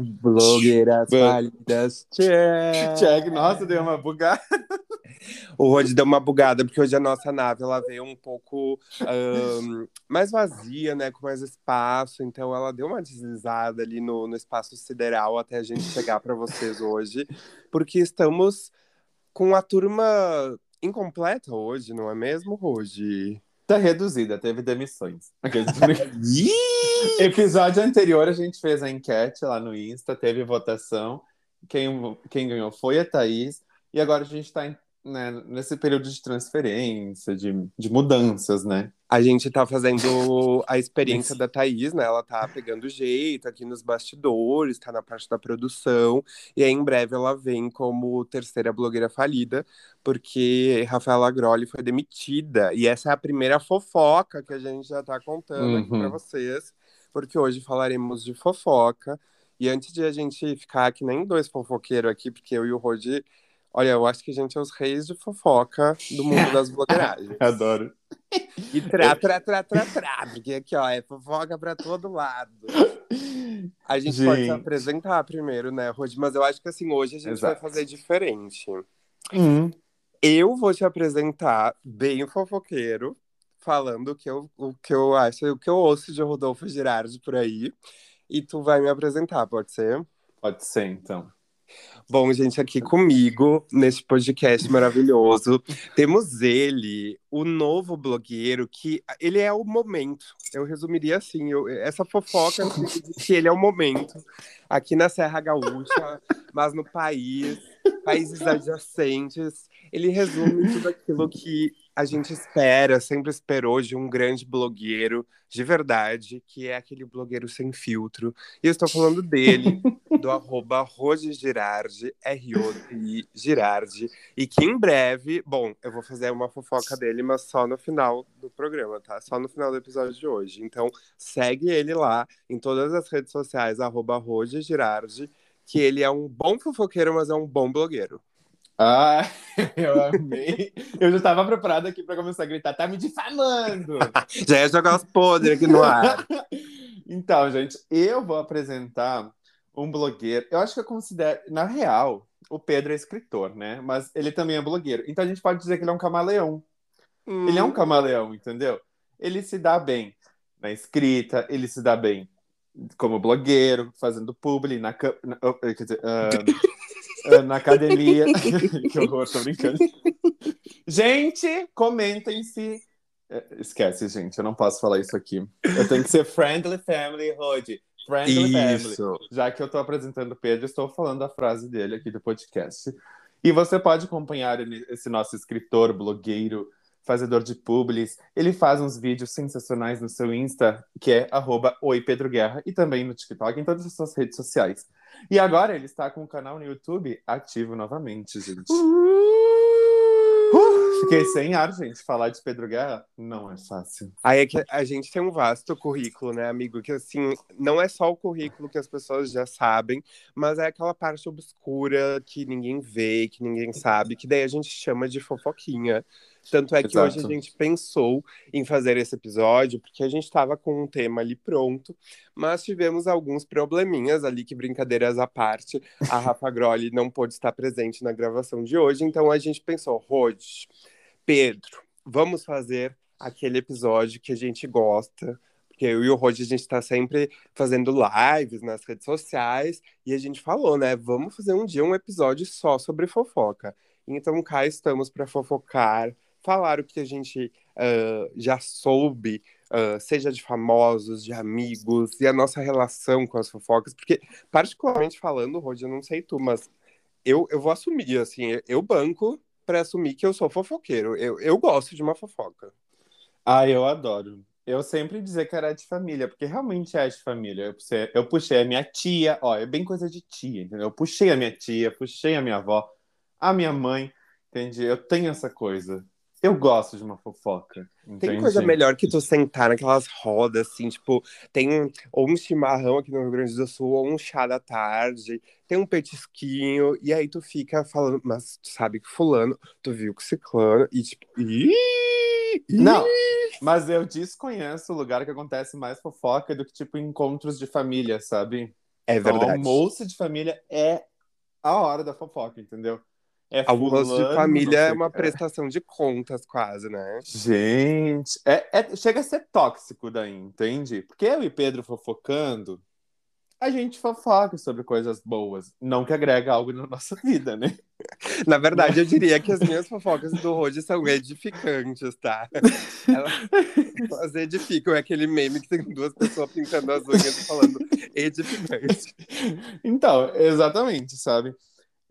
Blogueiras válidas. Check. Check. Nossa, deu uma bugada. O Rod deu uma bugada, porque hoje a nossa nave ela veio um pouco um, mais vazia, né? Com mais espaço. Então ela deu uma deslizada ali no, no espaço sideral até a gente chegar para vocês hoje. Porque estamos com a turma incompleta hoje, não é mesmo, Rod? Tá reduzida, teve demissões. Episódio anterior a gente fez a enquete lá no Insta, teve votação. Quem, quem ganhou foi a Thaís. E agora a gente está né, nesse período de transferência, de, de mudanças, né? A gente tá fazendo a experiência da Thaís, né? Ela tá pegando jeito aqui nos bastidores, tá na parte da produção, e aí em breve ela vem como terceira blogueira falida, porque Rafaela Grolli foi demitida. E essa é a primeira fofoca que a gente já tá contando uhum. aqui pra vocês, porque hoje falaremos de fofoca. E antes de a gente ficar que nem dois fofoqueiros aqui, porque eu e o Rodi Olha, eu acho que a gente é os reis de fofoca do mundo das blogueiragens. Adoro. E tra, tra, tra, tra, tra, porque aqui, ó, é fofoca pra todo lado. A gente, gente. pode se apresentar primeiro, né, Rodi? Mas eu acho que assim, hoje a gente Exato. vai fazer diferente. Hum. Eu vou te apresentar bem fofoqueiro, falando o que eu, o que eu acho, o que eu ouço de Rodolfo Girardi por aí. E tu vai me apresentar, pode ser? Pode ser, então. Bom, gente, aqui comigo, neste podcast maravilhoso, temos ele, o novo blogueiro, que ele é o momento. Eu resumiria assim, eu, essa fofoca que ele é o momento. Aqui na Serra Gaúcha, mas no país, países adjacentes, ele resume tudo aquilo que a gente espera, sempre esperou de um grande blogueiro de verdade, que é aquele blogueiro sem filtro. E eu estou falando dele, do arroba Girardi, R-O-D-I Girardi, e que em breve, bom, eu vou fazer uma fofoca dele, mas só no final do programa, tá? Só no final do episódio de hoje. Então, segue ele lá em todas as redes sociais, arroba Girardi, que ele é um bom fofoqueiro, mas é um bom blogueiro. Ah, eu amei. Eu já estava preparado aqui para começar a gritar, tá me difamando! já ia jogar os podres aqui no ar. então, gente, eu vou apresentar um blogueiro. Eu acho que eu considero, na real, o Pedro é escritor, né? Mas ele também é blogueiro. Então a gente pode dizer que ele é um camaleão. Hum. Ele é um hum. camaleão, entendeu? Ele se dá bem na escrita, ele se dá bem como blogueiro, fazendo publi na, na quer dizer, uh, na academia. que horror, tô brincando. Gente, comentem se. É, esquece, gente, eu não posso falar isso aqui. Eu tenho que ser friendly family, Rod. Friendly isso. family. Já que eu tô apresentando o Pedro, estou falando a frase dele aqui do podcast. E você pode acompanhar esse nosso escritor, blogueiro, fazedor de publis. Ele faz uns vídeos sensacionais no seu Insta, que é arroba oipedroguerra, e também no TikTok, em todas as suas redes sociais. E agora ele está com o canal no YouTube ativo novamente, gente. Uh, fiquei sem ar, gente. Falar de Pedro Guerra não é fácil. Aí é que a gente tem um vasto currículo, né, amigo? Que assim, não é só o currículo que as pessoas já sabem, mas é aquela parte obscura que ninguém vê, que ninguém sabe, que daí a gente chama de fofoquinha. Tanto é que Exato. hoje a gente pensou em fazer esse episódio, porque a gente estava com um tema ali pronto, mas tivemos alguns probleminhas ali, que brincadeiras à parte. A Rafa Grolli não pôde estar presente na gravação de hoje, então a gente pensou, Rod, Pedro, vamos fazer aquele episódio que a gente gosta, porque eu e o Rod, a gente está sempre fazendo lives nas redes sociais, e a gente falou, né, vamos fazer um dia um episódio só sobre fofoca. Então cá estamos para fofocar, falar o que a gente uh, já soube, uh, seja de famosos, de amigos, e a nossa relação com as fofocas, porque, particularmente falando, Rod, eu não sei tu, mas eu, eu vou assumir, assim, eu banco para assumir que eu sou fofoqueiro. Eu, eu gosto de uma fofoca. Ah, eu adoro. Eu sempre dizer que era de família, porque realmente é de família. Eu puxei, eu puxei a minha tia, ó, é bem coisa de tia, entendeu? Eu puxei a minha tia, puxei a minha avó, a minha mãe, entende? Eu tenho essa coisa. Eu gosto de uma fofoca. Tem coisa melhor que tu sentar naquelas rodas, assim, tipo, tem um, ou um chimarrão aqui no Rio Grande do Sul, ou um chá da tarde, tem um petisquinho, e aí tu fica falando, mas tu sabe que fulano, tu viu que ciclano, e tipo, ih, Não, mas eu desconheço o lugar que acontece mais fofoca do que, tipo, encontros de família, sabe? É Então, verdade. almoço de família é a hora da fofoca, entendeu? É Almoço de fulano, família não é uma prestação de contas, quase, né? Gente, é, é- chega a ser tóxico daí, entende? Porque eu e Pedro fofocando, a gente fofoca sobre coisas boas, não que agrega algo na nossa vida, né? Na verdade, eu diria que as minhas fofocas do Rode são edificantes, tá? Elas, elas edificam. É aquele meme que tem duas pessoas pintando as unhas e falando edificante. Então, exatamente, sabe?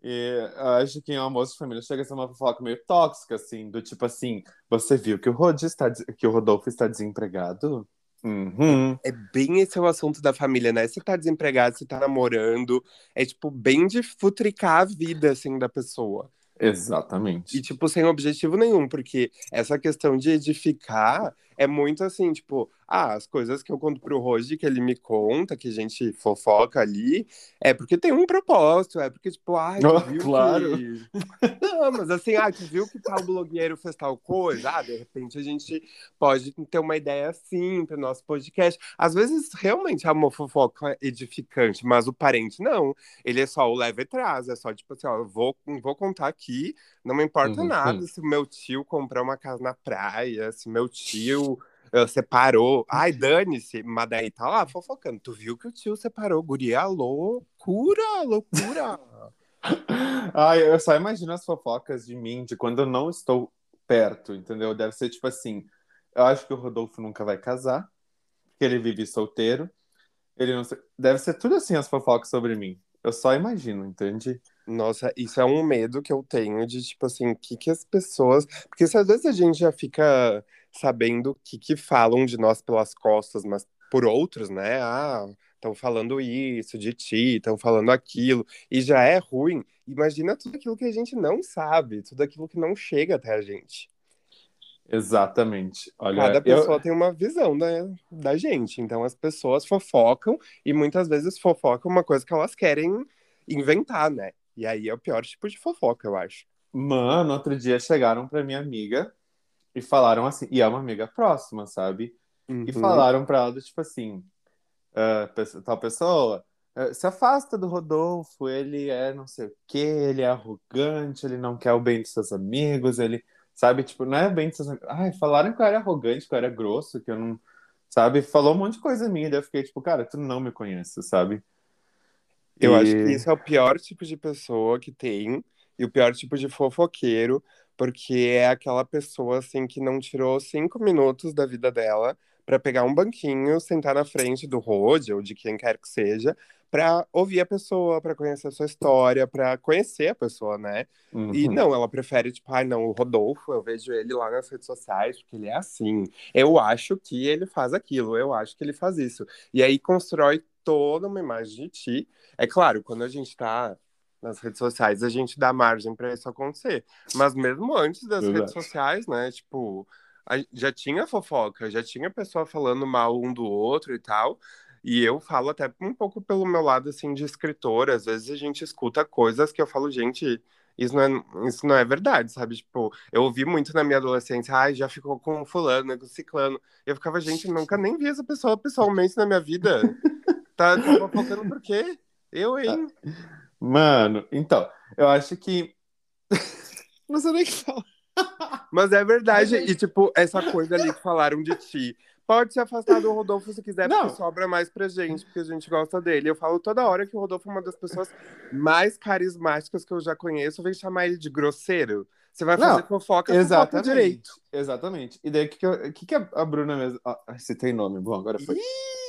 E acho que em almoço de família chega a ser uma fofoca meio tóxica, assim, do tipo assim, você viu que o, Rod está, que o Rodolfo está desempregado? Uhum. É bem esse o assunto da família, né? Se tá desempregado, se tá namorando, é tipo bem de futricar a vida, assim, da pessoa. Exatamente. E, tipo, sem objetivo nenhum, porque essa questão de edificar é muito assim, tipo, ah, as coisas que eu conto pro Roger, que ele me conta, que a gente fofoca ali, é porque tem um propósito, é porque, tipo, tu Oh, viu claro. que... Não, mas assim, ah, tu viu que tal blogueiro fez tal coisa? Ah, de repente a gente pode ter uma ideia assim pro nosso podcast. Às vezes, realmente, é uma fofoca edificante, mas o parente não. Ele é só o leve e traz, é só, tipo assim, ó, eu vou, vou contar aqui, não me importa Uhum, nada sim. se o meu tio comprar uma casa na praia, se meu tio separou. Ai, dane-se. Mas daí tá lá fofocando. Tu viu que o tio separou? Guria, loucura, loucura. Ai, eu só imagino as fofocas de mim, de quando eu não estou perto, entendeu? Deve ser tipo assim, eu acho que o Rodolfo nunca vai casar, porque ele vive solteiro. Ele não Deve ser tudo assim as fofocas sobre mim. Eu só imagino, entende? Nossa, isso é um medo que eu tenho de, tipo assim, o que que as pessoas... Porque se às vezes a gente já fica sabendo o que que falam de nós pelas costas, mas por outros, né? Ah, estão falando isso de ti, estão falando aquilo, e já é ruim. Imagina tudo aquilo que a gente não sabe, tudo aquilo que não chega até a gente. Exatamente. Olha, Cada eu- pessoa tem uma visão da, da gente. Então as pessoas fofocam e muitas vezes fofocam uma coisa que elas querem inventar, né? E aí é o pior tipo de fofoca, eu acho. Mano, outro dia chegaram pra minha amiga e falaram assim, e é uma amiga próxima, sabe? E Uhum. falaram pra ela, tipo assim, pe- tal pessoa, ah, se afasta do Rodolfo, ele é não sei o quê, ele é arrogante, ele não quer o bem dos seus amigos, ele, sabe, tipo, não é bem dos seus amigos. Ai, falaram que eu era arrogante, que eu era grosso, que eu não, sabe? Falou um monte de coisa minha, daí eu fiquei tipo, cara, tu não me conhece, sabe? Eu E- acho que isso é o pior tipo de pessoa que tem e o pior tipo de fofoqueiro, porque é aquela pessoa assim que não tirou cinco minutos da vida dela pra pegar um banquinho, sentar na frente do Rod ou de quem quer que seja, pra ouvir a pessoa, pra conhecer a sua história, pra conhecer a pessoa, né? E Uhum. não, ela prefere, tipo, ai, não, o Rodolfo, eu vejo ele lá nas redes sociais, porque ele é assim. Eu acho que ele faz aquilo, eu acho que ele faz isso. E aí constrói toda uma imagem de ti. É claro, quando a gente tá nas redes sociais, a gente dá margem pra isso acontecer. Mas mesmo antes das redes sociais, né, tipo, a- já tinha fofoca, já tinha pessoa falando mal um do outro e tal. E eu falo até um pouco pelo meu lado, assim, de escritor. Às vezes a gente escuta coisas que eu falo, gente, isso não é, isso não é verdade, sabe? Tipo, eu ouvi muito na minha adolescência, ai, já ficou com fulano, com ciclano. Eu ficava, gente, nunca nem vi essa pessoa pessoalmente na minha vida. Tá, tá fofocando por quê? Eu, hein? Mano, então, eu acho que. não sei nem o que falar. Mas é verdade. Gente. E, tipo, essa coisa ali que falaram de ti. Pode se afastar do Rodolfo se quiser, Não. porque sobra mais pra gente, porque a gente gosta dele. Eu falo toda hora que o Rodolfo é uma das pessoas mais carismáticas que eu já conheço. Vem chamar ele de grosseiro. Você vai fazer Não, fofoca, Exatamente. direito. Exatamente. E daí, o que, que, que, que a Bruna mesmo. Ah, se tem nome, bom, agora foi.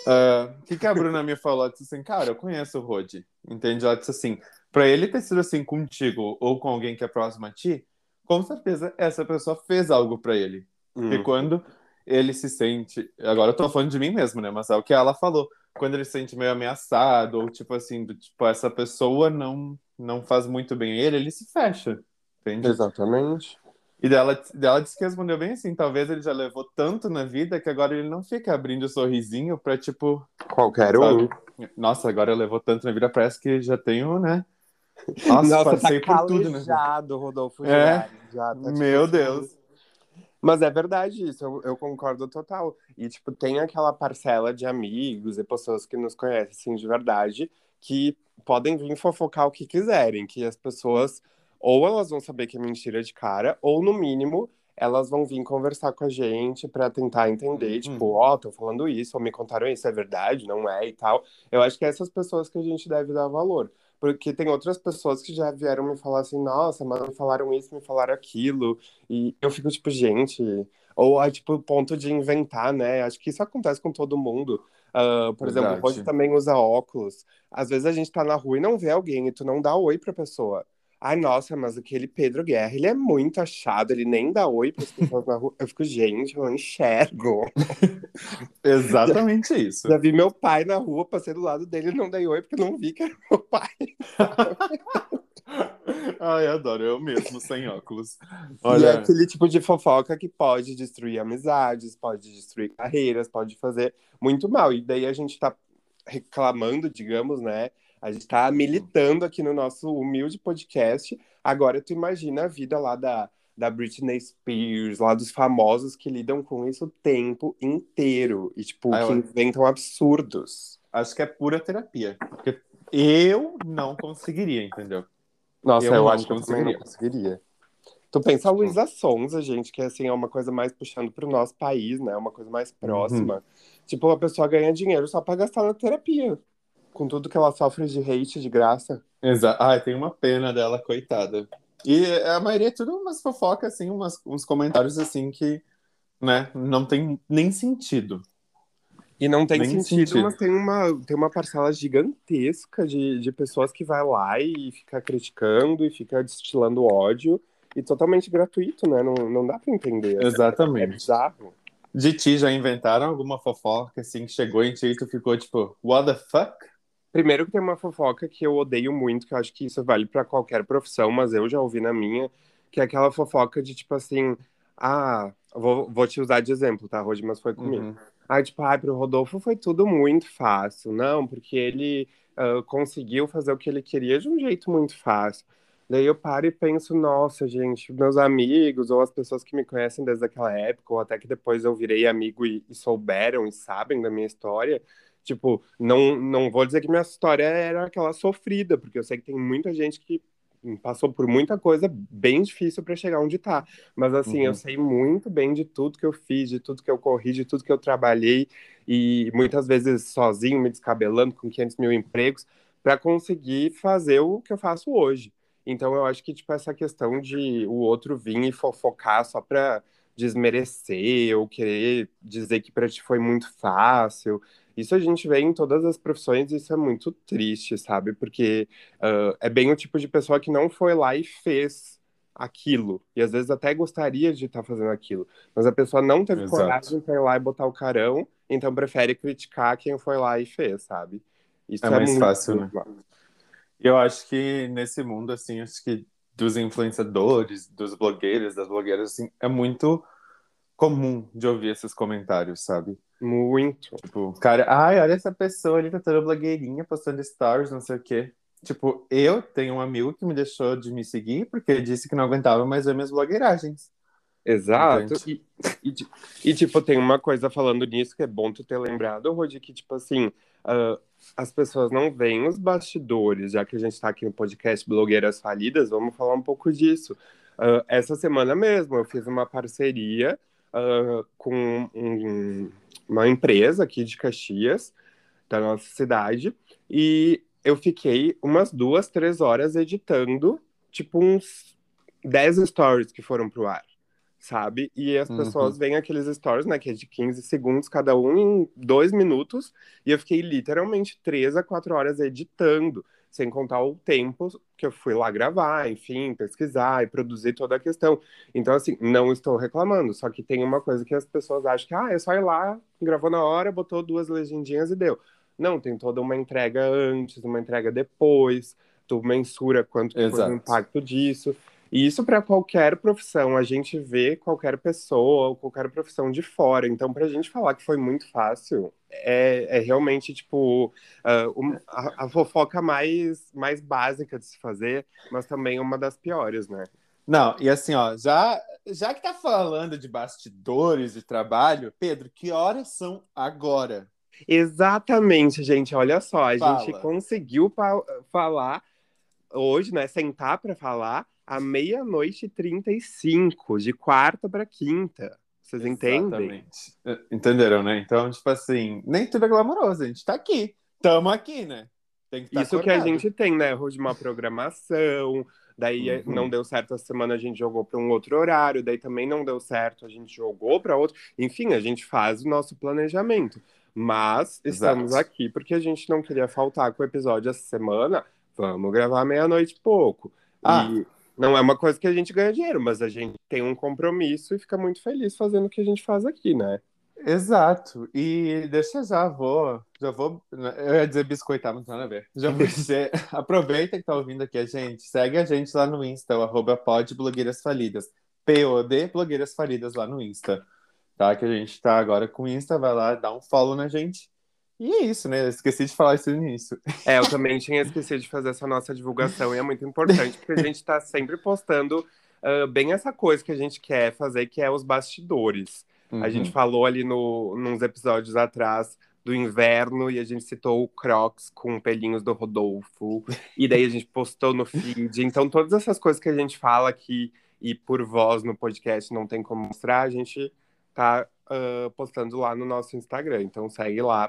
Ah, O que, que a Bruna me falou? Ela disse assim, cara, eu conheço o Rod. Entende? Ela disse assim: pra ele ter sido assim contigo ou com alguém que é próximo a ti, com certeza essa pessoa fez algo pra ele. Porque Hum. quando ele se sente. Agora eu tô falando de mim mesmo, né? Mas é o que ela falou. Quando ele se sente meio ameaçado, ou tipo assim, do tipo, essa pessoa não, não faz muito bem a ele, ele se fecha. Entende? Exatamente. E dela, dela disse que respondeu bem assim: talvez ele já levou tanto na vida que agora ele não fica abrindo o sorrisinho pra tipo. Qualquer um. Sabe? Nossa, agora levou tanto na vida, parece que já tenho, né? Nossa, Nossa, passei tá por tudo, né? Rodolfo. É. Já, já tá, Meu Deus. Mas é verdade isso, eu, eu concordo total. E, tipo, tem aquela parcela de amigos e pessoas que nos conhecem, assim, de verdade, que podem vir fofocar o que quiserem, que as pessoas ou elas vão saber que é mentira de cara, ou no mínimo elas vão vir conversar com a gente para tentar entender, tipo, Uhum. ó, tô falando isso, ou me contaram isso, é verdade, não é e tal. Eu acho que é essas pessoas que a gente deve dar valor. Porque tem outras pessoas que já vieram me falar assim, nossa, mas me falaram isso, me falaram aquilo. E eu fico tipo, gente. Ou é tipo, ponto de inventar, né? Acho que isso acontece com todo mundo. Ah, por exemplo, Verdade. hoje também usa óculos. Às vezes a gente tá na rua e não vê alguém e tu não dá oi pra pessoa. Ai, nossa, mas aquele Pedro Guerra, ele é muito achado, ele nem dá oi pras pessoas na rua. Eu fico, gente, eu não enxergo. Exatamente isso. Já vi meu pai na rua, passei do lado dele e não dei oi porque não vi que era meu pai. Ai, adoro, eu mesmo, sem óculos. E é Olha, aquele tipo de fofoca que pode destruir amizades, pode destruir carreiras, pode fazer muito mal. E daí a gente tá reclamando, digamos, né? A gente tá militando aqui no nosso humilde podcast. Agora tu imagina a vida lá da, da Britney Spears, lá dos famosos que lidam com isso o tempo inteiro. E, tipo, Ah, que inventam absurdos. acho que é pura terapia. Porque eu não conseguiria, entendeu? Nossa, Eu eu, não acho que eu também não conseguiria. Tu pensa a Luísa Sonza, gente, que assim, é uma coisa mais puxando pro nosso país, né? Uma coisa mais próxima. Tipo, a pessoa ganha dinheiro só pra gastar na terapia. Com tudo que ela sofre de hate de graça. Exato. Ai, tem uma pena dela, coitada. E a maioria é tudo umas fofocas, assim, umas, uns comentários assim que, né, não tem nem sentido. E não tem sentido, sentido. mas tem uma, tem uma parcela gigantesca de, de pessoas que vai lá e fica criticando e fica destilando ódio. E totalmente gratuito, né? Não, não dá pra entender. É Exatamente. bizarro. De ti já inventaram alguma fofoca assim que chegou em ti e tu ficou tipo, what the fuck? Primeiro que tem uma fofoca que eu odeio muito, que eu acho que isso vale pra qualquer profissão, mas eu já ouvi na minha, que é aquela fofoca de tipo assim, ah, vou, vou te usar de exemplo, tá, Rodi, mas foi comigo. Uhum. Aí, tipo, ai, pro Rodolfo foi tudo muito fácil. Não, porque ele ah, conseguiu fazer o que ele queria de um jeito muito fácil. Daí eu paro e penso, nossa, gente, meus amigos ou as pessoas que me conhecem desde aquela época, ou até que depois eu virei amigo e, e souberam e sabem da minha história, tipo, não, não vou dizer que minha história era aquela sofrida, porque eu sei que tem muita gente que passou por muita coisa bem difícil para chegar onde tá. Mas assim, Uhum. eu sei muito bem de tudo que eu fiz, de tudo que eu corri, de tudo que eu trabalhei, e muitas vezes sozinho, me descabelando com 500 mil empregos, para conseguir fazer o que eu faço hoje. Então eu acho que tipo essa questão de o outro vir e fofocar só para desmerecer ou querer dizer que para ti foi muito fácil, isso a gente vê em todas as profissões e isso é muito triste, sabe? Porque ah, é bem o tipo de pessoa que não foi lá e fez aquilo. E às vezes até gostaria de estar fazendo aquilo. Mas a pessoa não teve Exato. coragem para ir lá e botar o carão, então prefere criticar quem foi lá e fez, sabe? Isso É mais muito fácil, né? mal. Eu acho que nesse mundo, assim, acho que dos influenciadores, dos blogueiros, das blogueiras, assim, é muito comum de ouvir esses comentários, sabe? Muito. Tipo, cara, ai, olha essa pessoa ali, tá toda blogueirinha, postando stories, não sei o quê. Tipo, eu tenho um amigo que me deixou de me seguir porque ele disse que não aguentava mais ver minhas blogueiragens. Exato. E, e, e, tipo, tem uma coisa falando nisso que é bom tu ter lembrado, Rodi, que, tipo assim, ah, as pessoas não veem os bastidores, já que a gente tá aqui no podcast Blogueiras Falidas, vamos falar um pouco disso. Ah, essa semana mesmo eu fiz uma parceria ah, com um- uma empresa aqui de Caxias, da nossa cidade, e eu fiquei umas duas, três horas editando, tipo, uns 10 stories que foram pro ar sabe? E as Uhum. pessoas veem aqueles stories, né, que é de 15 segundos cada um em dois minutos, e eu fiquei literalmente três a quatro horas editando, sem contar o tempo que eu fui lá gravar, enfim, pesquisar e produzir toda a questão. Então, assim, não estou reclamando, só que tem uma coisa que as pessoas acham que, ah, é só ir lá, gravou na hora, botou duas legendinhas e deu. Não, tem toda uma entrega antes, uma entrega depois, tu mensura quanto que foi o impacto disso. E isso para qualquer profissão, a gente vê qualquer pessoa ou qualquer profissão de fora. Então, para a gente falar que foi muito fácil, é, é realmente, tipo, ah, um- a, a fofoca mais, mais básica de se fazer, mas também uma das piores, né? Não, e assim, ó, já, já que tá falando de bastidores de trabalho, Pedro, que horas são agora? Exatamente, gente. Olha só, a Fala. gente conseguiu falar hoje, né? Sentar para falar à meia-noite e 35, de quarta para quinta. Vocês entendem? É, Entenderam, né? Então, tipo assim, nem tudo é glamouroso, a gente tá aqui. Tamo aqui, né? Tem que tá Isso que a acordado. gente tem, né? De uma programação. Daí eh, Uhum. não deu certo essa semana, a gente jogou para um outro horário. Daí também não deu certo, a gente jogou para outro. Enfim, a gente faz o nosso planejamento. Mas estamos Exato. aqui porque a gente não queria faltar com o episódio essa semana. Vamos gravar meia-noite e pouco. Ah. E não é uma coisa que a gente ganha dinheiro, mas a gente tem um compromisso e fica muito feliz fazendo o que a gente faz aqui, né? Exato. E deixa já vou, já vou, eu ia dizer biscoitar, mas nada a ver. Já vou dizer, aproveita que tá ouvindo aqui a gente, segue a gente lá no Insta, o arroba pod blogueiras falidas, POD blogueiras falidas lá no Insta, tá? Que a gente tá agora com o Insta, vai lá, dá um follow na gente. E é isso, né? Eu esqueci de falar isso no início. É, eu também tinha esquecido de fazer essa nossa divulgação e é muito importante porque a gente está sempre postando ah, bem essa coisa que a gente quer fazer, que é os bastidores. A gente Uhum. falou ali no, nos episódios atrás do inverno e a gente citou o Crocs com pelinhos do Rodolfo, e daí a gente postou no feed. Então, todas essas coisas que a gente fala aqui e por voz no podcast não tem como mostrar, a gente tá ah, postando lá no nosso Instagram. Então, segue lá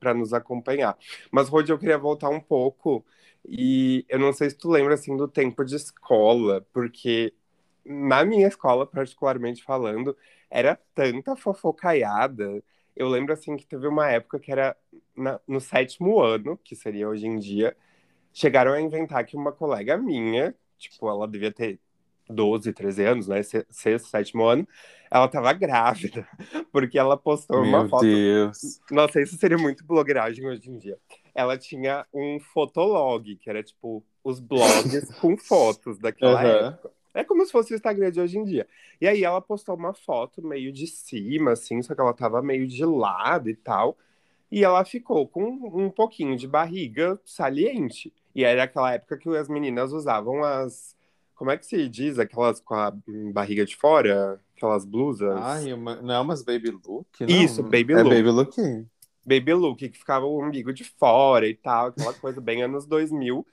para nos acompanhar. Mas, Rodi, eu queria voltar um pouco, e eu não sei se tu lembra assim do tempo de escola, porque na minha escola, particularmente falando, era tanta fofocaiada. Eu lembro assim que teve uma época que era na- no sétimo ano, que seria hoje em dia, chegaram a inventar que uma colega minha, tipo, ela devia ter 12, 13 anos, né? se- Sexto, sétimo ano, ela tava grávida, porque ela postou uma Meu foto Deus. nossa, isso seria muito blogueiragem hoje em dia. Ela tinha um fotolog, que era tipo os blogs com fotos daquela Aham. época. É como se fosse o Instagram de hoje em dia. E aí ela postou uma foto meio de cima, assim, só que ela tava meio de lado e tal. E ela ficou com um pouquinho de barriga saliente. E era aquela época que as meninas usavam as. Como é que se diz? Aquelas com a barriga de fora? Aquelas blusas. Ai, uma, não é umas baby look? Não. Isso, baby é look. baby look. baby look, que ficava o umbigo de fora e tal, aquela coisa bem anos 2000.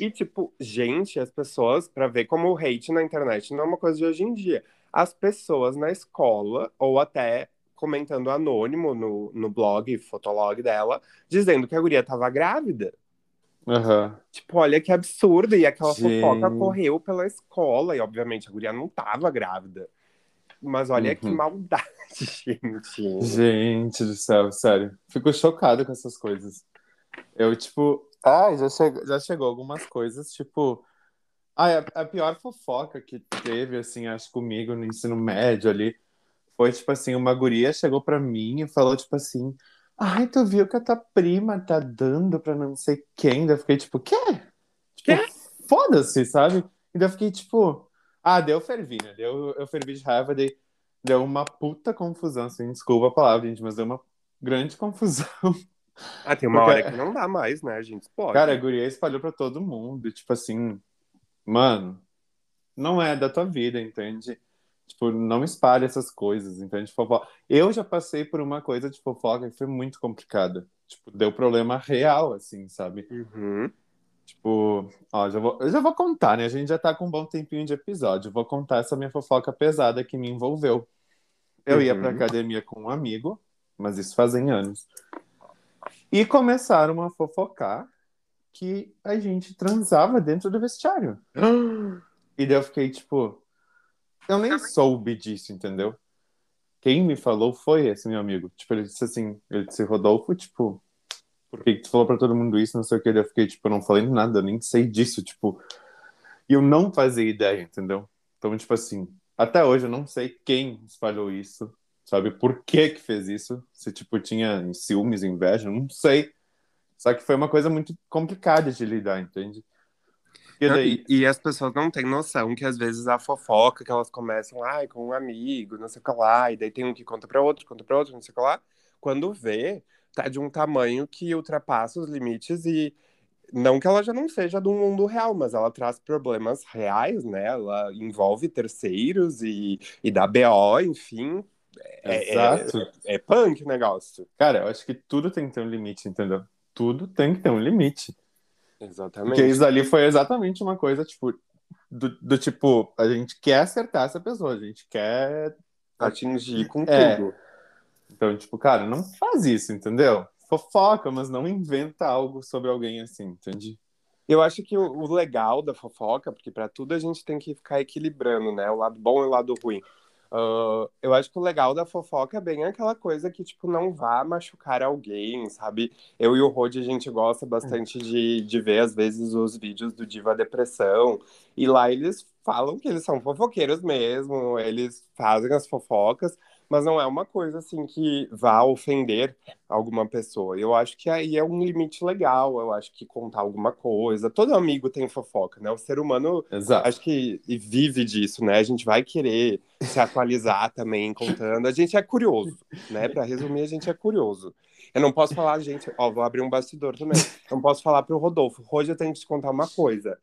E, tipo, gente, as pessoas, pra ver como o hate na internet não é uma coisa de hoje em dia. As pessoas na escola, ou até comentando anônimo no, no blog, fotolog dela, dizendo que a guria tava grávida. Aham. Tipo, olha que absurdo. E aquela Gente. fofoca correu pela escola, e obviamente a guria não tava grávida. Mas olha que Uhum. maldade, gente. Gente do céu, sério. Fico chocado com essas coisas. Eu, tipo. Ai, já, chegou, já chegou algumas coisas, tipo. Ai, a, a pior fofoca que teve, assim, acho comigo no ensino médio ali, foi, tipo assim, uma guria chegou pra mim e falou, tipo assim. Ai, tu viu que a tua prima tá dando pra não sei quem? Daí eu fiquei, tipo, quê? Tipo, Quê? foda-se, sabe? E daí eu fiquei, tipo. Ah, deu fervi, né? Deu, eu fervi de raiva, deu uma puta confusão, assim, desculpa a palavra, gente, mas deu uma grande confusão. Ah, tem uma Porque- hora que não dá mais, né, gente? Pode. Cara, a guria espalhou pra todo mundo, tipo assim, mano, não é da tua vida, entende? Tipo, não espalhe essas coisas, entende? Fofoca. Eu já passei por uma coisa de fofoca que foi muito complicada. Tipo, deu problema real, assim, sabe? Uhum. Tipo, ó, já vou, eu já vou contar, né? A gente já tá com um bom tempinho de episódio. Vou contar essa minha fofoca pesada que me envolveu. Eu ia Uhum. pra academia com um amigo, mas isso fazem anos. E começaram a fofocar que a gente transava dentro do vestiário. E daí eu fiquei tipo, eu nem soube disso, entendeu? Quem me falou foi esse meu amigo. Tipo, ele disse assim, ele disse, Rodolfo, tipo, por que que tu falou pra todo mundo isso, não sei o que. Eu fiquei, tipo, eu não falei nada, eu nem sei disso, tipo. E eu não fazia ideia, entendeu? Então, tipo assim, até hoje eu não sei quem espalhou isso, sabe? Por que que fez isso? Se, tipo, tinha ciúmes, inveja, eu não sei. Só que foi uma coisa muito complicada de lidar, entende? E daí, E, e as pessoas não têm noção que às vezes a fofoca que elas começam, ai, com um amigo, não sei o que lá, e daí tem um que conta pra outro, conta pra outro, não sei o que lá. Quando vê, tá de um tamanho que ultrapassa os limites e não que ela já não seja do mundo real, mas ela traz problemas reais, né? Ela envolve terceiros e, e dá BO, enfim. é, Exato. é, é punk o negócio. Cara, eu acho que tudo tem que ter um limite, entendeu? Tudo tem que ter um limite. Exatamente. Porque isso ali foi exatamente uma coisa, tipo, do, do tipo, a gente quer acertar essa pessoa, a gente quer. Atingir com É. tudo. Então, tipo, cara, não faz isso, entendeu? Fofoca, mas não inventa algo sobre alguém assim, entende? Eu acho que o, legal da fofoca, porque pra tudo a gente tem que ficar equilibrando, né? O lado bom e o lado ruim. Ah, eu acho que o legal da fofoca é bem aquela coisa que, tipo, não vá machucar alguém, sabe? Eu e o Rod, a gente gosta bastante de, de ver, às vezes, os vídeos do Diva Depressão. E lá eles falam que eles são fofoqueiros mesmo, eles fazem as fofocas, mas não é uma coisa, assim, que vá ofender alguma pessoa. Eu acho que aí é um limite legal, eu acho que contar alguma coisa. Todo amigo tem fofoca, né? O ser humano Exato. acho que vive disso, né? A gente vai querer se atualizar também contando. A gente é curioso, né? Para resumir, a gente é curioso. Eu não posso falar, gente, ó, vou abrir um bastidor também. Eu não posso falar pro Rodolfo. Hoje eu tenho que te contar uma coisa.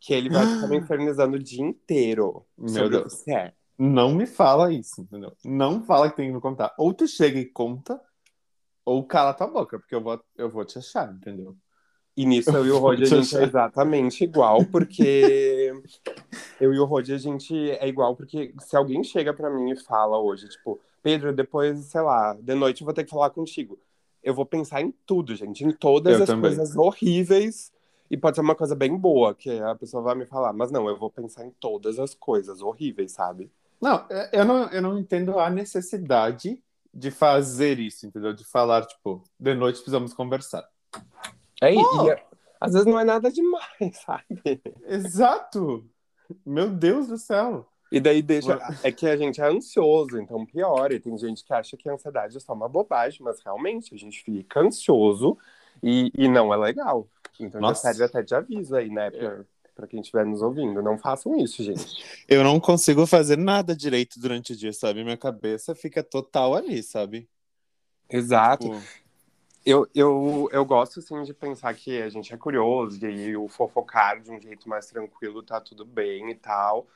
Que ele vai ficar me infernizando o dia inteiro Meu o Deus. que é. Não me fala isso, entendeu? Não fala que tem que me contar. Ou tu chega e conta, ou cala tua boca, porque eu vou, eu vou te achar, entendeu? E nisso eu e o Rod, a gente é exatamente igual, porque eu e o Rod, a gente é igual, porque se alguém chega pra mim e fala hoje, tipo, Pedro, depois, sei lá, de noite eu vou ter que falar contigo. Eu vou pensar em tudo, gente, em todas Eu as também. coisas horríveis. E pode ser uma coisa bem boa, que a pessoa vai me falar, mas não, eu vou pensar em todas as coisas horríveis, sabe? Não, é- eu não, eu não entendo a necessidade de fazer isso, entendeu? De falar, tipo, de noite precisamos conversar. É, Pô! e, às vezes não é nada demais, sabe? Exato! Meu Deus do céu! E daí deixa. É que a gente é ansioso, então piora. E tem gente que acha que a ansiedade é só uma bobagem, mas realmente a gente fica ansioso e, e não é legal. Então já Nossa. serve até de aviso aí, né? Pra, pra quem estiver nos ouvindo. Não façam isso, gente. Eu não consigo fazer nada direito durante o dia, sabe? Minha cabeça fica total ali, sabe? Exato. Tipo, Eu, eu, eu gosto, assim, de pensar que a gente é curioso, e o fofocar de um jeito mais tranquilo tá tudo bem e tal.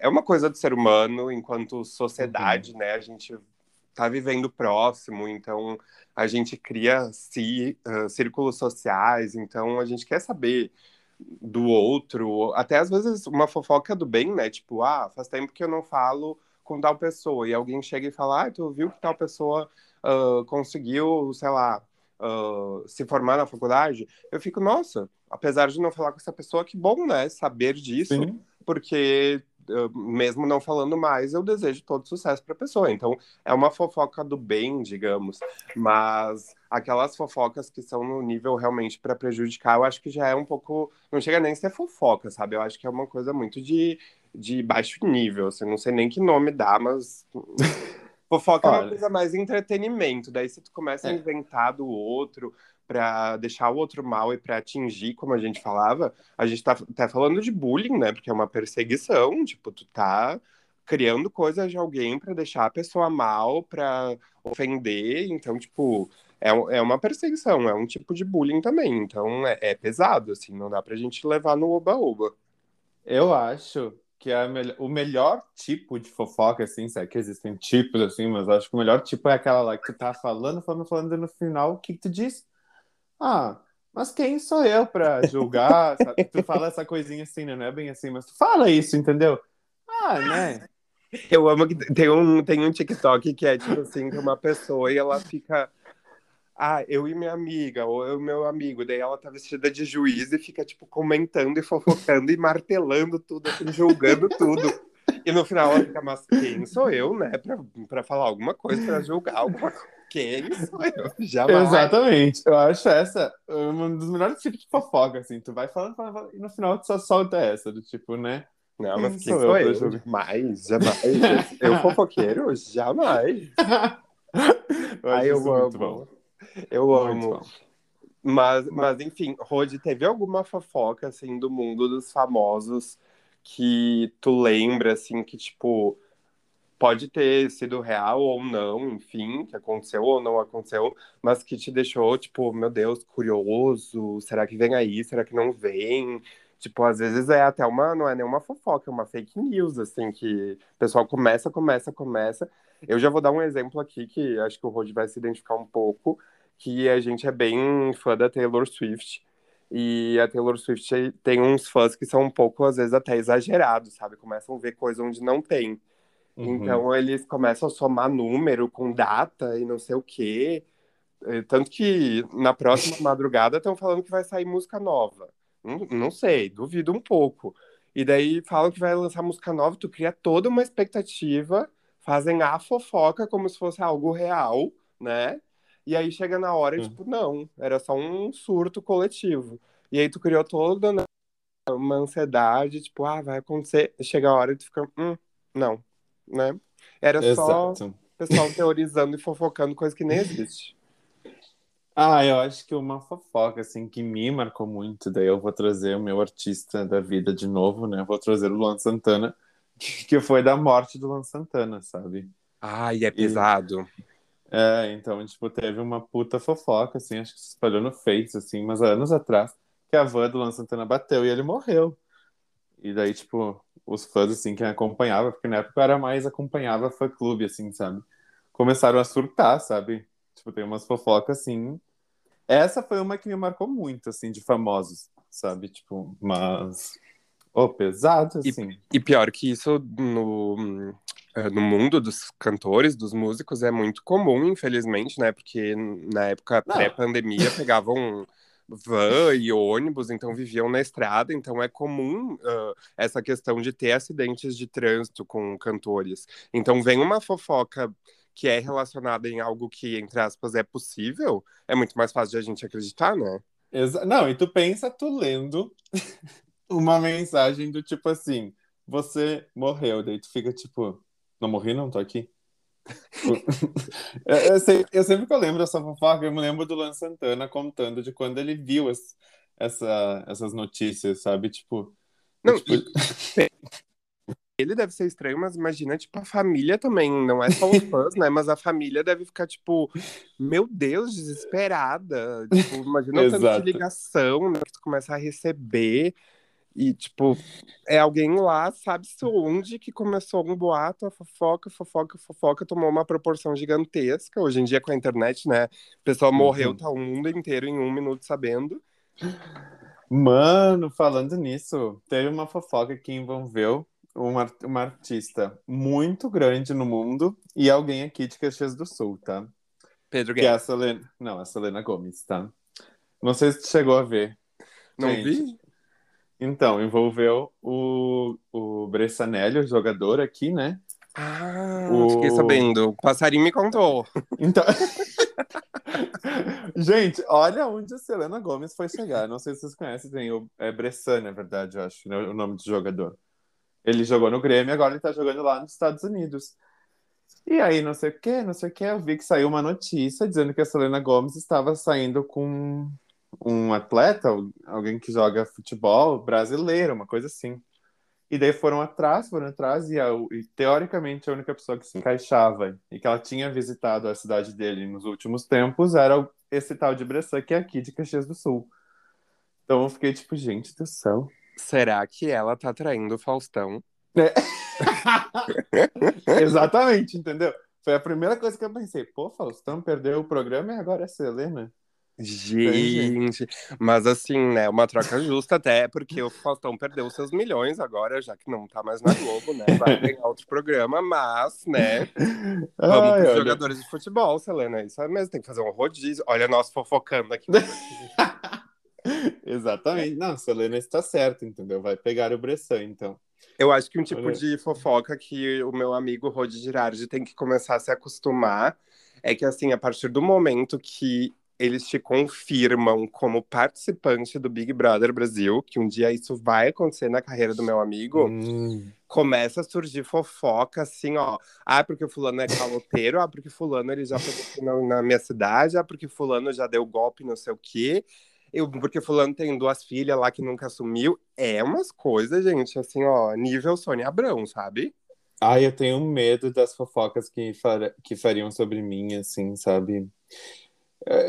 É uma coisa do ser humano, enquanto sociedade, né? A gente tá vivendo próximo, então a gente cria ci- ah, círculos sociais, então a gente quer saber do outro, até às vezes uma fofoca do bem, né? Tipo, ah, faz tempo que eu não falo com tal pessoa, e alguém chega e fala, ah, tu viu que tal pessoa ah, conseguiu, sei lá, ah, se formar na faculdade? Eu fico, nossa, apesar de não falar com essa pessoa, que bom, né? Saber disso, sim. porque mesmo não falando mais, eu desejo todo sucesso para a pessoa. Então, é uma fofoca do bem, digamos. Mas aquelas fofocas que são no nível realmente para prejudicar, eu acho que já é um pouco. Não chega nem a ser fofoca, sabe? Eu acho que é uma coisa muito de, de baixo nível. Assim, não sei nem que nome dá, mas. Fofoca é uma Olha. coisa mais entretenimento. Daí, se tu começa a É. inventar do outro para deixar o outro mal e para atingir, como a gente falava, a gente tá até falando de bullying, né? Porque é uma perseguição, tipo, tu tá criando coisas de alguém para deixar a pessoa mal, para ofender, então, tipo, é, é uma perseguição, é um tipo de bullying também, então é, é pesado, assim, não dá pra gente levar no oba-oba. Eu acho que mel- o melhor tipo de fofoca, assim, sabe que existem tipos, assim, mas acho que o melhor tipo é aquela lá que tu tá falando, falando, falando, e no final, o que que tu diz? Ah, mas quem sou eu pra julgar? sabe? Tu fala essa coisinha assim, né? Não é bem assim, mas tu fala isso, entendeu? Ah, né? Eu amo que tem um, tem um TikTok que é tipo assim, que uma pessoa e ela fica. Ah, eu e minha amiga, ou eu e meu amigo. Daí ela tá vestida de juiz e fica, tipo, comentando e fofocando e martelando tudo, assim, julgando tudo. E no final ela fica, mas quem sou eu, né? Pra, pra falar alguma coisa, pra julgar alguma coisa. Sou eu? Jamais. Exatamente. Eu acho essa um dos melhores tipos de fofoca, assim. Tu vai falando, falando, falando, e no final tu só solta essa, do tipo, né? Não, mas Quem quem sou sou eu eu? Jamais, jamais. Eu fofoqueiro? Jamais. eu Ai, eu isso amo. muito bom. Eu Muito amo. bom. Mas, mas enfim, Rod, teve alguma fofoca, assim, do mundo dos famosos que tu lembra, assim, que, tipo, pode ter sido real ou não, enfim, que aconteceu ou não aconteceu, mas que te deixou, tipo, meu Deus, curioso, será que vem aí, será que não vem? Tipo, às vezes é até uma, não é nenhuma fofoca, é uma fake news, assim, que o pessoal começa, começa, começa. Eu já vou dar um exemplo aqui que acho que o Rod vai se identificar um pouco, que a gente é bem fã da Taylor Swift. E a Taylor Swift tem uns fãs que são um pouco, às vezes, até exagerados, sabe? Começam a ver coisa onde não tem. Uhum. Então eles começam a somar número com data e não sei o quê. É, tanto que na próxima madrugada estão falando que vai sair música nova. Não, não sei, duvido um pouco. E daí falam que vai lançar música nova, tu cria toda uma expectativa, fazem a fofoca como se fosse algo real, né? E aí chega na hora e, hum. tipo, não, era só um surto coletivo. E aí tu criou toda uma ansiedade, tipo, ah, vai acontecer. Chega a hora e tu fica, hum, não, né? Era Exato. só pessoal teorizando e fofocando coisa que nem existe. Ah, eu acho que uma fofoca, assim, que me marcou muito, daí eu vou trazer o meu artista da vida de novo, né? Vou trazer o Luan Santana, que foi da morte do Luan Santana, sabe? Ai, é pesado. E... É, então, tipo, teve uma puta fofoca, assim, acho que se espalhou no Face, assim, mas há anos atrás, que a van do Luan Santana bateu e ele morreu. E daí, tipo, os fãs, assim, quem acompanhava, porque na época eu era mais acompanhava fã-clube, assim, sabe? Começaram a surtar, sabe? Tipo, tem umas fofocas, assim. Essa foi uma que me marcou muito, assim, de famosos, sabe? Tipo, mas. Oh, pesado, assim. E, e pior que isso no, eh, no mundo dos cantores, dos músicos, é muito comum, infelizmente, né? Porque na época pré-pandemia pegavam van e ônibus, então viviam na estrada, então é comum uh, essa questão de ter acidentes de trânsito com cantores. Então vem uma fofoca que é relacionada em algo que, entre aspas, é possível, é muito mais fácil de a gente acreditar, né? Exa não, e tu pensa tu lendo uma mensagem do tipo assim, você morreu, daí tu fica tipo, não morri não, tô aqui. Eu, sempre, eu, sempre que eu lembro dessa fofoca, eu me lembro do Luan Santana contando de quando ele viu as, essa, essas notícias, sabe? Tipo. Não, tipo... E... ele deve ser estranho, mas imagina, tipo, a família também, não é só os fãs, né? Mas a família deve ficar, tipo, meu Deus, desesperada. Tipo, imagina o tanto de ligação né, que tu começa a receber. E, tipo, é alguém lá, sabe-se onde, que começou um boato, a fofoca, fofoca, fofoca, tomou uma proporção gigantesca. Hoje em dia, com a internet, né? O pessoal morreu, uhum. tá o mundo inteiro em um minuto sabendo. Mano, falando nisso, teve uma fofoca que envolveu uma, uma artista muito grande no mundo e alguém aqui de Caxias do Sul, tá? Pedro Guedes. Que é a Selena... Não, a Selena Gomes, tá? Não sei se chegou a ver. Não Gente, vi? Então, envolveu o, o Bressanelli, o jogador aqui, né? Ah, o... fiquei sabendo. O passarinho me contou. Então. Gente, olha onde a Selena Gomes foi chegar. Não sei se vocês conhecem, tem o é Bressan, na verdade, eu acho, né, o nome do jogador. Ele jogou no Grêmio, agora ele tá jogando lá nos Estados Unidos. E aí, não sei o que, não sei o que, eu vi que saiu uma notícia dizendo que a Selena Gomes estava saindo com um atleta, alguém que joga futebol brasileiro, uma coisa assim. E daí foram atrás, foram atrás, e, a, e, teoricamente a única pessoa que se encaixava e que ela tinha visitado a cidade dele nos últimos tempos era esse tal de Bressan, que é aqui de Caxias do Sul. Então eu fiquei tipo, gente do céu. Será que ela tá traindo o Faustão? É. Exatamente, entendeu? Foi a primeira coisa que eu pensei. Pô, Faustão perdeu o programa e agora é Selena. Gente, mas assim, né, uma troca justa até, porque o Faustão perdeu seus milhões agora, já que não tá mais na Globo, né, vai ganhar outro programa, mas, né, vamos Ai, pros olha... jogadores de futebol, Selena, isso é mesmo, tem que fazer um rodízio, olha nós fofocando aqui. Exatamente, não, Selena está certo, entendeu, vai pegar o Bressan, então. Eu acho que um tipo olha... de fofoca que o meu amigo Rodi Girardi tem que começar a se acostumar é que, assim, a partir do momento que eles te confirmam como participante do Big Brother Brasil, que um dia isso vai acontecer na carreira do meu amigo, hum. começa a surgir fofoca assim, ó. Ah, porque o fulano é caloteiro, ah, porque fulano ele já foi na, na minha cidade, ah, porque fulano já deu golpe, não sei o quê. Eu, porque fulano tem duas filhas lá que nunca assumiu. É umas coisas, gente, assim, ó, nível Sônia Abrão, sabe? Ai, eu tenho medo das fofocas que, far... que fariam sobre mim, assim, sabe?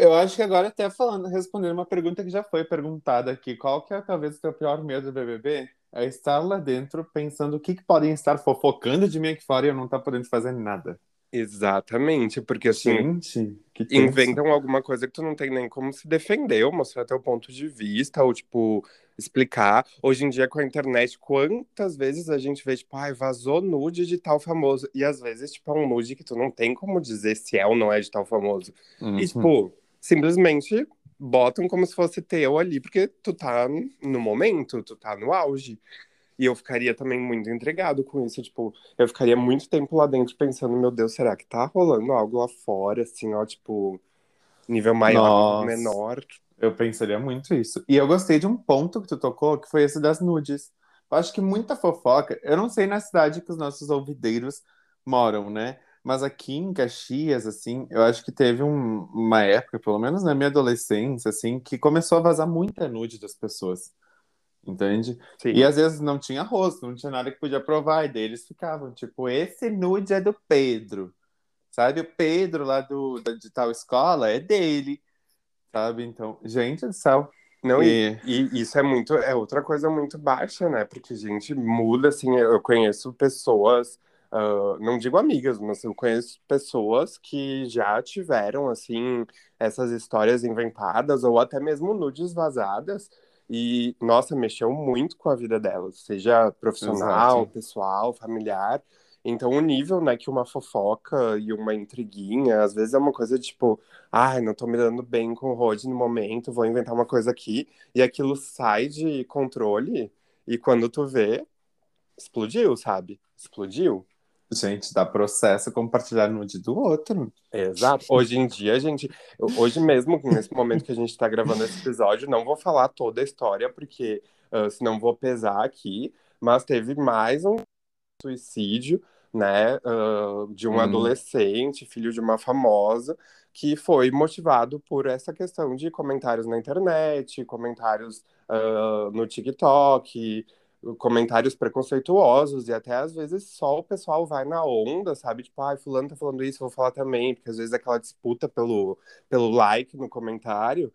Eu acho que agora até falando, respondendo uma pergunta que já foi perguntada aqui, qual que é talvez o teu pior medo do BBB? É estar lá dentro pensando o que, que podem estar fofocando de mim aqui fora e eu não estar podendo fazer nada. Exatamente, porque assim, Gente, inventam alguma coisa que tu não tem nem como se defender, ou mostrar teu ponto de vista, ou tipo, explicar. Hoje em dia, com a internet, quantas vezes a gente vê, tipo, ai, vazou nude de tal famoso. E às vezes, tipo, é um nude que tu não tem como dizer se é ou não é de tal famoso. Uhum. E, tipo, simplesmente botam como se fosse teu ali, porque tu tá no momento, tu tá no auge. E eu ficaria também muito intrigado com isso, tipo, eu ficaria muito tempo lá dentro pensando, meu Deus, será que tá rolando algo lá fora, assim, ó, tipo, nível maior, Nossa. menor? Eu pensaria muito isso. E eu gostei de um ponto que tu tocou, que foi esse das nudes. Eu acho que muita fofoca. Eu não sei na cidade que os nossos ouvideiros moram, né? Mas aqui em Caxias, assim, eu acho que teve um- uma época, pelo menos na minha adolescência, assim, que começou a vazar muita nude das pessoas. Entende? Sim. E às vezes não tinha rosto, não tinha nada que podia provar, e daí eles ficavam, tipo, esse nude é do Pedro. Sabe? O Pedro lá do, da, de tal escola é dele. Sabe? Então, gente do céu. Não, e, E- e isso é muito, é outra coisa muito baixa, né? Porque, gente, muda, assim, eu conheço pessoas, ah, não digo amigas, mas eu conheço pessoas que já tiveram, assim, essas histórias inventadas, ou até mesmo nudes vazadas, e, nossa, mexeu muito com a vida delas, seja profissional, Exato. pessoal, familiar. Então, o nível, né, que uma fofoca e uma intriguinha, às vezes é uma coisa tipo, ai, não tô me dando bem com o Rod no momento, vou inventar uma coisa aqui, e aquilo sai de controle, e quando tu vê, explodiu, sabe? Explodiu. Gente, dá processo compartilhar nude do outro. Exato. Hoje em dia, gente, hoje mesmo, nesse momento que a gente tá gravando esse episódio, não vou falar toda a história, porque ah, senão vou pesar aqui, mas teve mais um suicídio, né, ah, de um Hum. adolescente, filho de uma famosa, que foi motivado por essa questão de comentários na internet, comentários ah, no TikTok, comentários preconceituosos, e até às vezes só o pessoal vai na onda, sabe? Tipo, ai, fulano tá falando isso, vou falar também, porque às vezes é aquela disputa pelo, pelo like no comentário.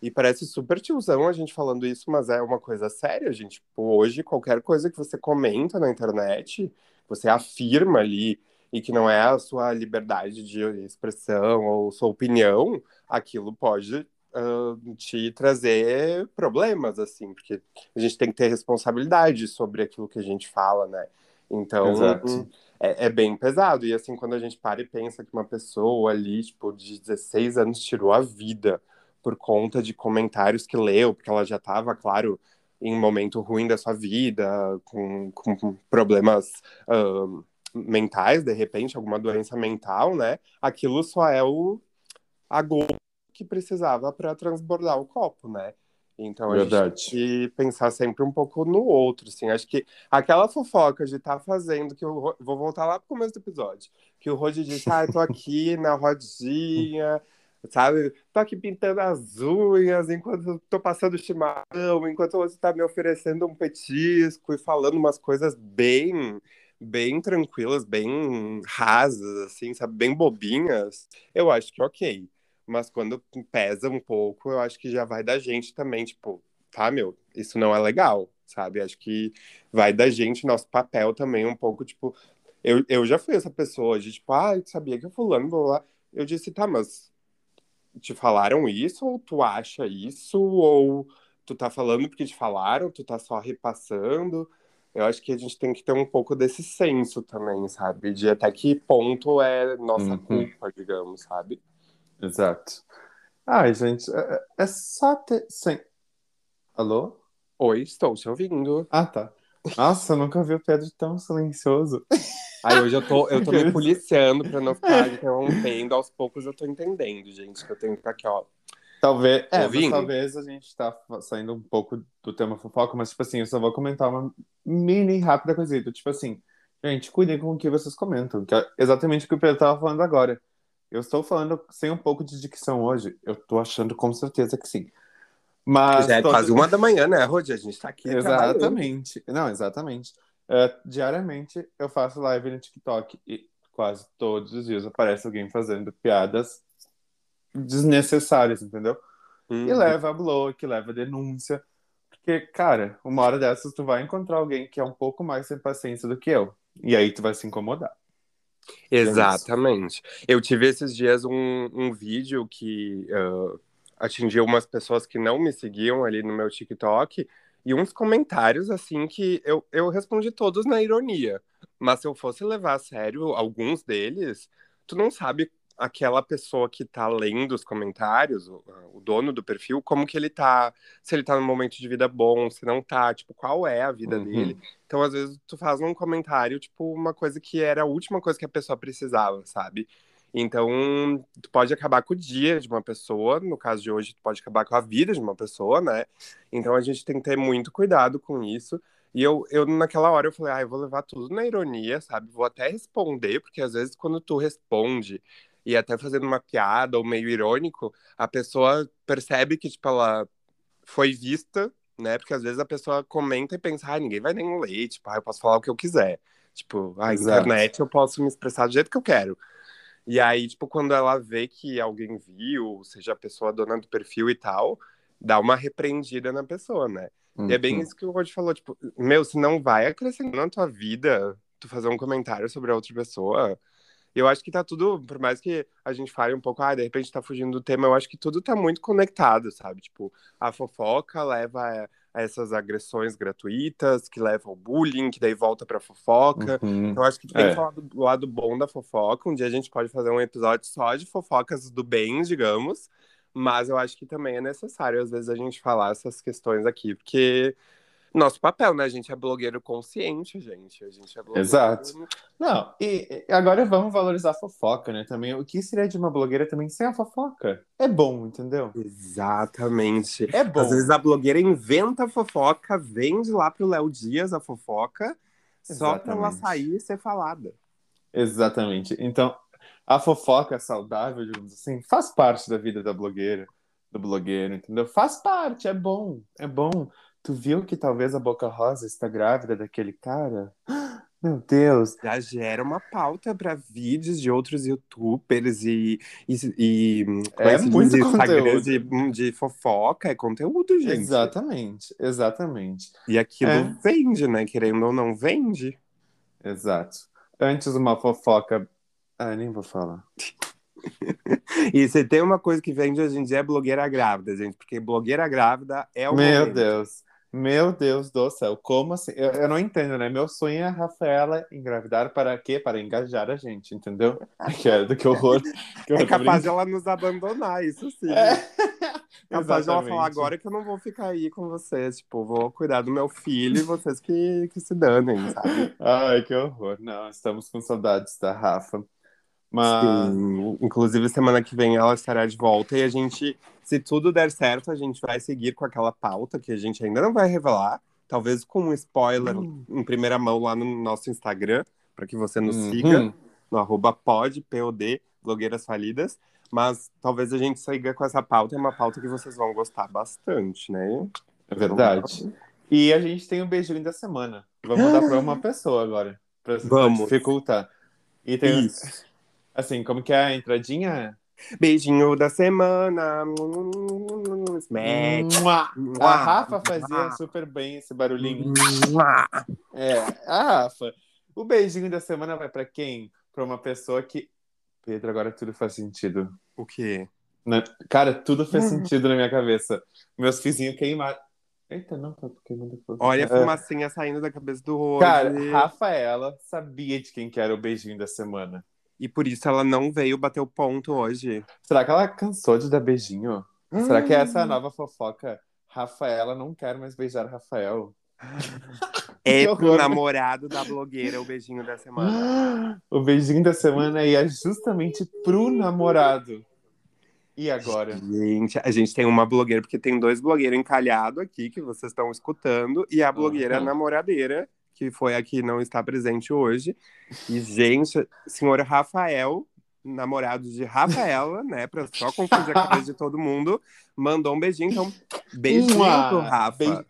E parece super tiozão a gente falando isso, mas é uma coisa séria, gente. Tipo, hoje, qualquer coisa que você comenta na internet, você afirma ali, e que não é a sua liberdade de expressão ou sua opinião, aquilo pode ah, te trazer problemas, assim, porque a gente tem que ter responsabilidade sobre aquilo que a gente fala, né? Então, Exato. é, é bem pesado. E assim, quando a gente para e pensa que uma pessoa ali, tipo, de 16 anos tirou a vida por conta de comentários que leu, porque ela já estava, claro, em um momento ruim da sua vida, com, com problemas ah, mentais, de repente, alguma doença mental, né? Aquilo só é o a gota que precisava para transbordar o copo, né? Então a gente tem que pensar sempre um pouco no outro, assim. Acho que aquela fofoca de estar fazendo, que eu vou voltar lá pro começo do episódio, que o Rod disse, ah, eu tô aqui na rodinha, sabe? Tô aqui pintando as unhas enquanto tô passando chimarrão, enquanto você tá me oferecendo um petisco e falando umas coisas bem, bem tranquilas, bem rasas, assim, sabe? Bem bobinhas. Eu acho que ok. Mas quando pesa um pouco, eu acho que já vai da gente também, tipo, tá, meu, isso não é legal, sabe? Acho que vai da gente, nosso papel também, um pouco, tipo. Eu, eu já fui essa pessoa de, tipo, ah, sabia que o fulano, blá, blá. Eu disse, tá, mas te falaram isso, ou tu acha isso, ou tu tá falando porque te falaram, tu tá só repassando. Eu acho que a gente tem que ter um pouco desse senso também, sabe? De até que ponto é nossa Uhum. culpa, digamos, sabe? Exato. Ai, gente, é, é só ter. Sem... Alô? Oi, estou te ouvindo. Ah, tá. Nossa, eu nunca vi o Pedro tão silencioso. Aí hoje eu tô, eu tô me policiando pra não ficar interrompendo. Aos poucos eu tô entendendo, gente, que eu tenho que ficar aqui, ó. Talvez, é, mas talvez a gente tá saindo um pouco do tema fofoca, mas, tipo assim, eu só vou comentar uma mini rápida coisita. Tipo assim, gente, cuidem com o que vocês comentam, que é exatamente o que o Pedro tava falando agora. Eu estou falando sem um pouco de dicção hoje. Eu tô achando com certeza que sim. Mas Já é quase uma da manhã, né, Rodi? A gente tá aqui. Exatamente. Não, exatamente. É, diariamente eu faço live no TikTok e quase todos os dias aparece alguém fazendo piadas desnecessárias, entendeu? Uhum. E leva a bloco, leva a denúncia. Porque, cara, uma hora dessas tu vai encontrar alguém que é um pouco mais sem paciência do que eu. E aí tu vai se incomodar. Exatamente. Eu tive esses dias um, um vídeo que uh, atingiu umas pessoas que não me seguiam ali no meu TikTok e uns comentários assim que eu, eu respondi todos na ironia. Mas se eu fosse levar a sério alguns deles, tu não sabe aquela pessoa que tá lendo os comentários, o, o, dono do perfil, como que ele tá, se ele tá num momento de vida bom, se não tá, tipo, qual é a vida Uhum. dele. Então, às vezes, tu faz um comentário, tipo, uma coisa que era a última coisa que a pessoa precisava, sabe? Então, tu pode acabar com o dia de uma pessoa, no caso de hoje, tu pode acabar com a vida de uma pessoa, né? Então, a gente tem que ter muito cuidado com isso. E eu, eu naquela hora, eu falei, ah, eu vou levar tudo na ironia, sabe? Vou até responder, porque às vezes quando tu responde e até fazendo uma piada ou meio irônico, a pessoa percebe que, tipo, ela foi vista, né? Porque às vezes a pessoa comenta e pensa, ah, ninguém vai nem ler, tipo, ah, eu posso falar o que eu quiser. Tipo, a Exato. internet eu posso me expressar do jeito que eu quero. E aí, tipo, quando ela vê que alguém viu, seja a pessoa dona do perfil e tal, dá uma repreendida na pessoa, né? E é bem Uhum. isso que o Rod falou, tipo, meu, se não vai acrescentar na tua vida tu fazer um comentário sobre a outra pessoa, eu acho que tá tudo, por mais que a gente fale um pouco, ah, de repente tá fugindo do tema, eu acho que tudo tá muito conectado, sabe? Tipo, a fofoca leva a, essas agressões gratuitas, que levam ao bullying, que daí volta pra fofoca. Uhum. Então, acho que tem É. que falar do lado bom da fofoca. Um dia a gente pode fazer um episódio só de fofocas do bem, digamos. Mas eu acho que também é necessário, às vezes, a gente falar essas questões aqui, porque nosso papel, né? A gente é blogueiro consciente, gente. A gente é blogueiro. Exato. Não, e e agora vamos valorizar a fofoca, né? Também o que seria de uma blogueira também sem a fofoca? É bom, entendeu? Exatamente. É bom. Às vezes a blogueira inventa a fofoca, vende lá pro Léo Dias a fofoca, só pra ela Exatamente. sair e ser falada. Exatamente. Então, a fofoca saudável, digamos assim, faz parte da vida da blogueira, do blogueiro, entendeu? Faz parte, é bom, é bom. Tu viu que talvez a Boca Rosa está grávida daquele cara? Meu Deus. Já gera uma pauta pra vídeos de outros youtubers e, e, e É muito Instagrams de, de fofoca, é conteúdo, gente. Exatamente, exatamente. E aquilo É. vende, né? Querendo ou não, vende. Exato. Antes uma fofoca. Ah, nem vou falar. E se tem uma coisa que vende hoje em dia é blogueira grávida, gente, porque blogueira grávida é o Meu momento. Deus. Meu Deus do céu. Como assim? Eu, eu não entendo, né? Meu sonho é a Rafaela engravidar para quê? Para engajar a gente, entendeu? Que, é, que horror. Que É horror. capaz de ela nos abandonar, isso sim. É. capaz de ela falar agora que eu não vou ficar aí com vocês. Tipo, vou cuidar do meu filho e vocês que, que se danem, sabe? Ai, que horror. Não, estamos com saudades da Rafa. Mas. Sim. Inclusive, semana que vem ela estará de volta e a gente, se tudo der certo, a gente vai seguir com aquela pauta que a gente ainda não vai revelar. Talvez com um spoiler Hum. em primeira mão lá no nosso Instagram, para que você nos Uhum. siga, no arroba pod, POD, blogueiras falidas. Mas talvez a gente siga com essa pauta, é uma pauta que vocês vão gostar bastante, né? É verdade. E a gente tem o beijinho da semana. Vamos dar para uma pessoa agora. Pra Vamos. dificultar. E tem. Isso. Assim, como que é a entradinha? Beijinho da semana. Smack. Mua! Mua. A Rafa fazia Mua. super bem esse barulhinho. É, a Rafa. O beijinho da semana vai pra quem? Pra uma pessoa que. Pedro, agora tudo faz sentido. O quê? Né? Cara, tudo faz sentido na minha cabeça. Meus fizinhos queimaram. Eita, não, tá queimando fogo. Olha a É. fumacinha saindo da cabeça do Rose. Cara, Rafaela sabia de quem que era o beijinho da semana. E por isso ela não veio bater o ponto hoje. Será que ela cansou de dar beijinho? Será que essa é Hum. a nova fofoca? Rafaela não quer mais beijar Rafael. É pro namorado da blogueira o beijinho da semana. O beijinho da semana ia justamente pro namorado. E agora? Gente, a gente tem uma blogueira, porque tem dois blogueiros encalhados aqui que vocês estão escutando, e a blogueira Uhum. namoradeira, que foi a que não está presente hoje. E, gente, senhor Rafael, namorado de Rafaela, né, pra só confundir a cabeça de todo mundo, mandou um beijinho. Então, beijinho Mua! pro Rafa. Beijo-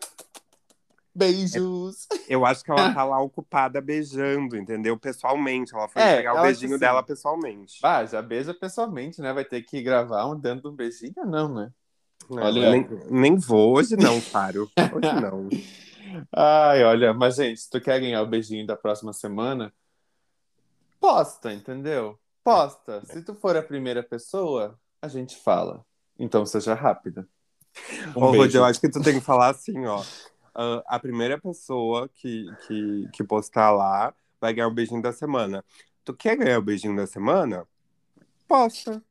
Beijos. Eu acho que ela tá lá ocupada beijando, entendeu? Pessoalmente. Ela foi É, pegar o beijinho dela pessoalmente. Ah, já beija pessoalmente, né? Vai ter que gravar um dando um beijinho? Não, né? Não, olha- nem, nem vou, hoje não, Faro. Hoje não. Ai, olha, mas gente, se tu quer ganhar o beijinho da próxima semana, posta, entendeu? Posta. Se tu for a primeira pessoa, a gente fala. Então seja rápida. Um Ô, beijo. eu acho que tu tem que falar assim, ó. Ah, a primeira pessoa que, que, que postar lá vai ganhar o beijinho da semana. Tu quer ganhar o beijinho da semana? Posta.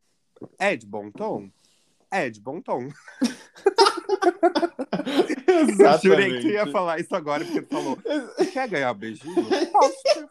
É de bom tom? É de bom tom. Eu jurei que tu ia Exatamente. falar isso agora, porque tu falou. Quer ganhar beijinho? Posta.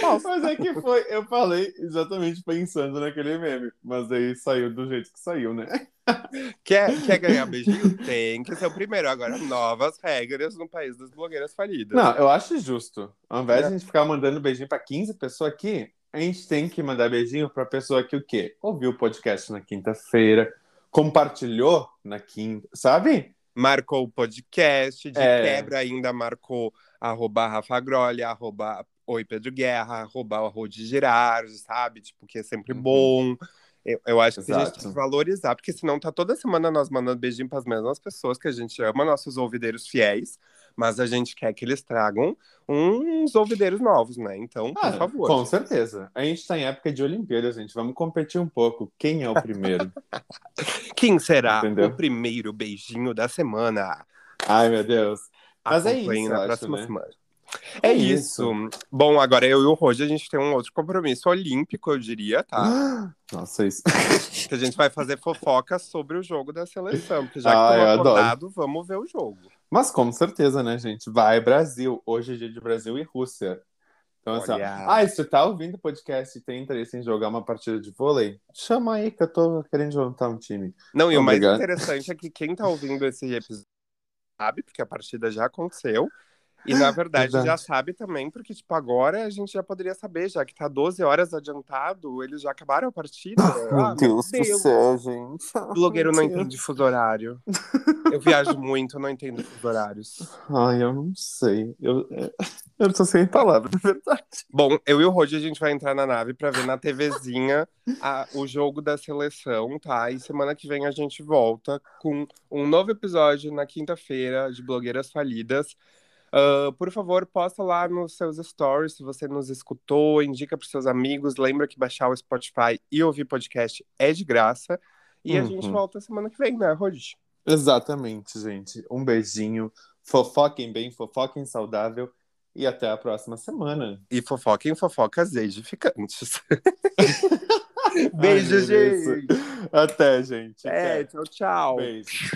Posta. Mas é que foi, eu falei exatamente pensando naquele meme, mas aí saiu do jeito que saiu, né? Quer, quer ganhar beijinho? Tem que ser o primeiro. Agora, novas regras no país das blogueiras falidas. Não, eu acho justo. Ao invés de É. a gente ficar mandando beijinho pra 15 pessoas aqui, a gente tem que mandar beijinho pra pessoa que o quê? Ouviu o podcast na quinta-feira, compartilhou na quinta, sabe? Marcou o podcast, de É. quebra ainda marcou arroba Rafa Grolha, arroba Oi Pedro Guerra, arroba o Rod Girardi, sabe? Tipo, que é sempre Uhum. bom. Eu, eu acho que a gente tem que valorizar, porque senão tá toda semana nós mandando beijinho pras mesmas pessoas que a gente ama, nossos ouvideiros fiéis, mas a gente quer que eles tragam uns ouvideiros novos, né? Então, por Ah, favor. Com certeza. A gente tá em época de Olimpíadas, gente. Vamos competir um pouco. Quem é o primeiro? Quem será Entendeu? o primeiro beijinho da semana? Ai, meu Deus. Mas é isso, na acho, próxima né? semana. É É isso. Bom, agora eu e o Roger, a gente tem um outro compromisso olímpico, eu diria, tá? Nossa, isso. Que a gente vai fazer fofoca sobre o jogo da seleção. Porque já que Ah, eu estamos acordados, vamos ver o jogo. Mas com certeza, né, gente? Vai Brasil. Hoje é dia de Brasil e Rússia. Então, assim, ó, ah, e se tá ouvindo o podcast e tem interesse em jogar uma partida de vôlei, chama aí que eu tô querendo juntar um time. Não, e o mais interessante é que quem tá ouvindo esse episódio sabe, porque a partida já aconteceu. E na verdade Verdade. já sabe também, porque tipo, agora a gente já poderia saber, já que tá 12 horas adiantado, eles já acabaram a partida. Ah, meu céu, gente. Blogueiro não entende fuso horário. Eu viajo muito, não entendo fuso horários. Ai, eu não sei. Eu, eu tô sem palavras, na verdade. Bom, eu e o Roger, a gente vai entrar na nave pra ver na TVzinha a- o jogo da seleção, tá? E semana que vem a gente volta com um novo episódio na quinta-feira de Blogueiras Falidas. Por favor, posta lá nos seus stories se você nos escutou, indica pros seus amigos. Lembra que baixar o Spotify e ouvir podcast é de graça. E a Uhum. gente volta semana que vem, né, Roger? Exatamente, gente. Um beijinho. Fofoquem bem, fofoquem saudável. E até a próxima semana. E fofoquem fofocas edificantes. Beijo, Ai, gente! Até, gente. É, Até. tchau, tchau. Beijo.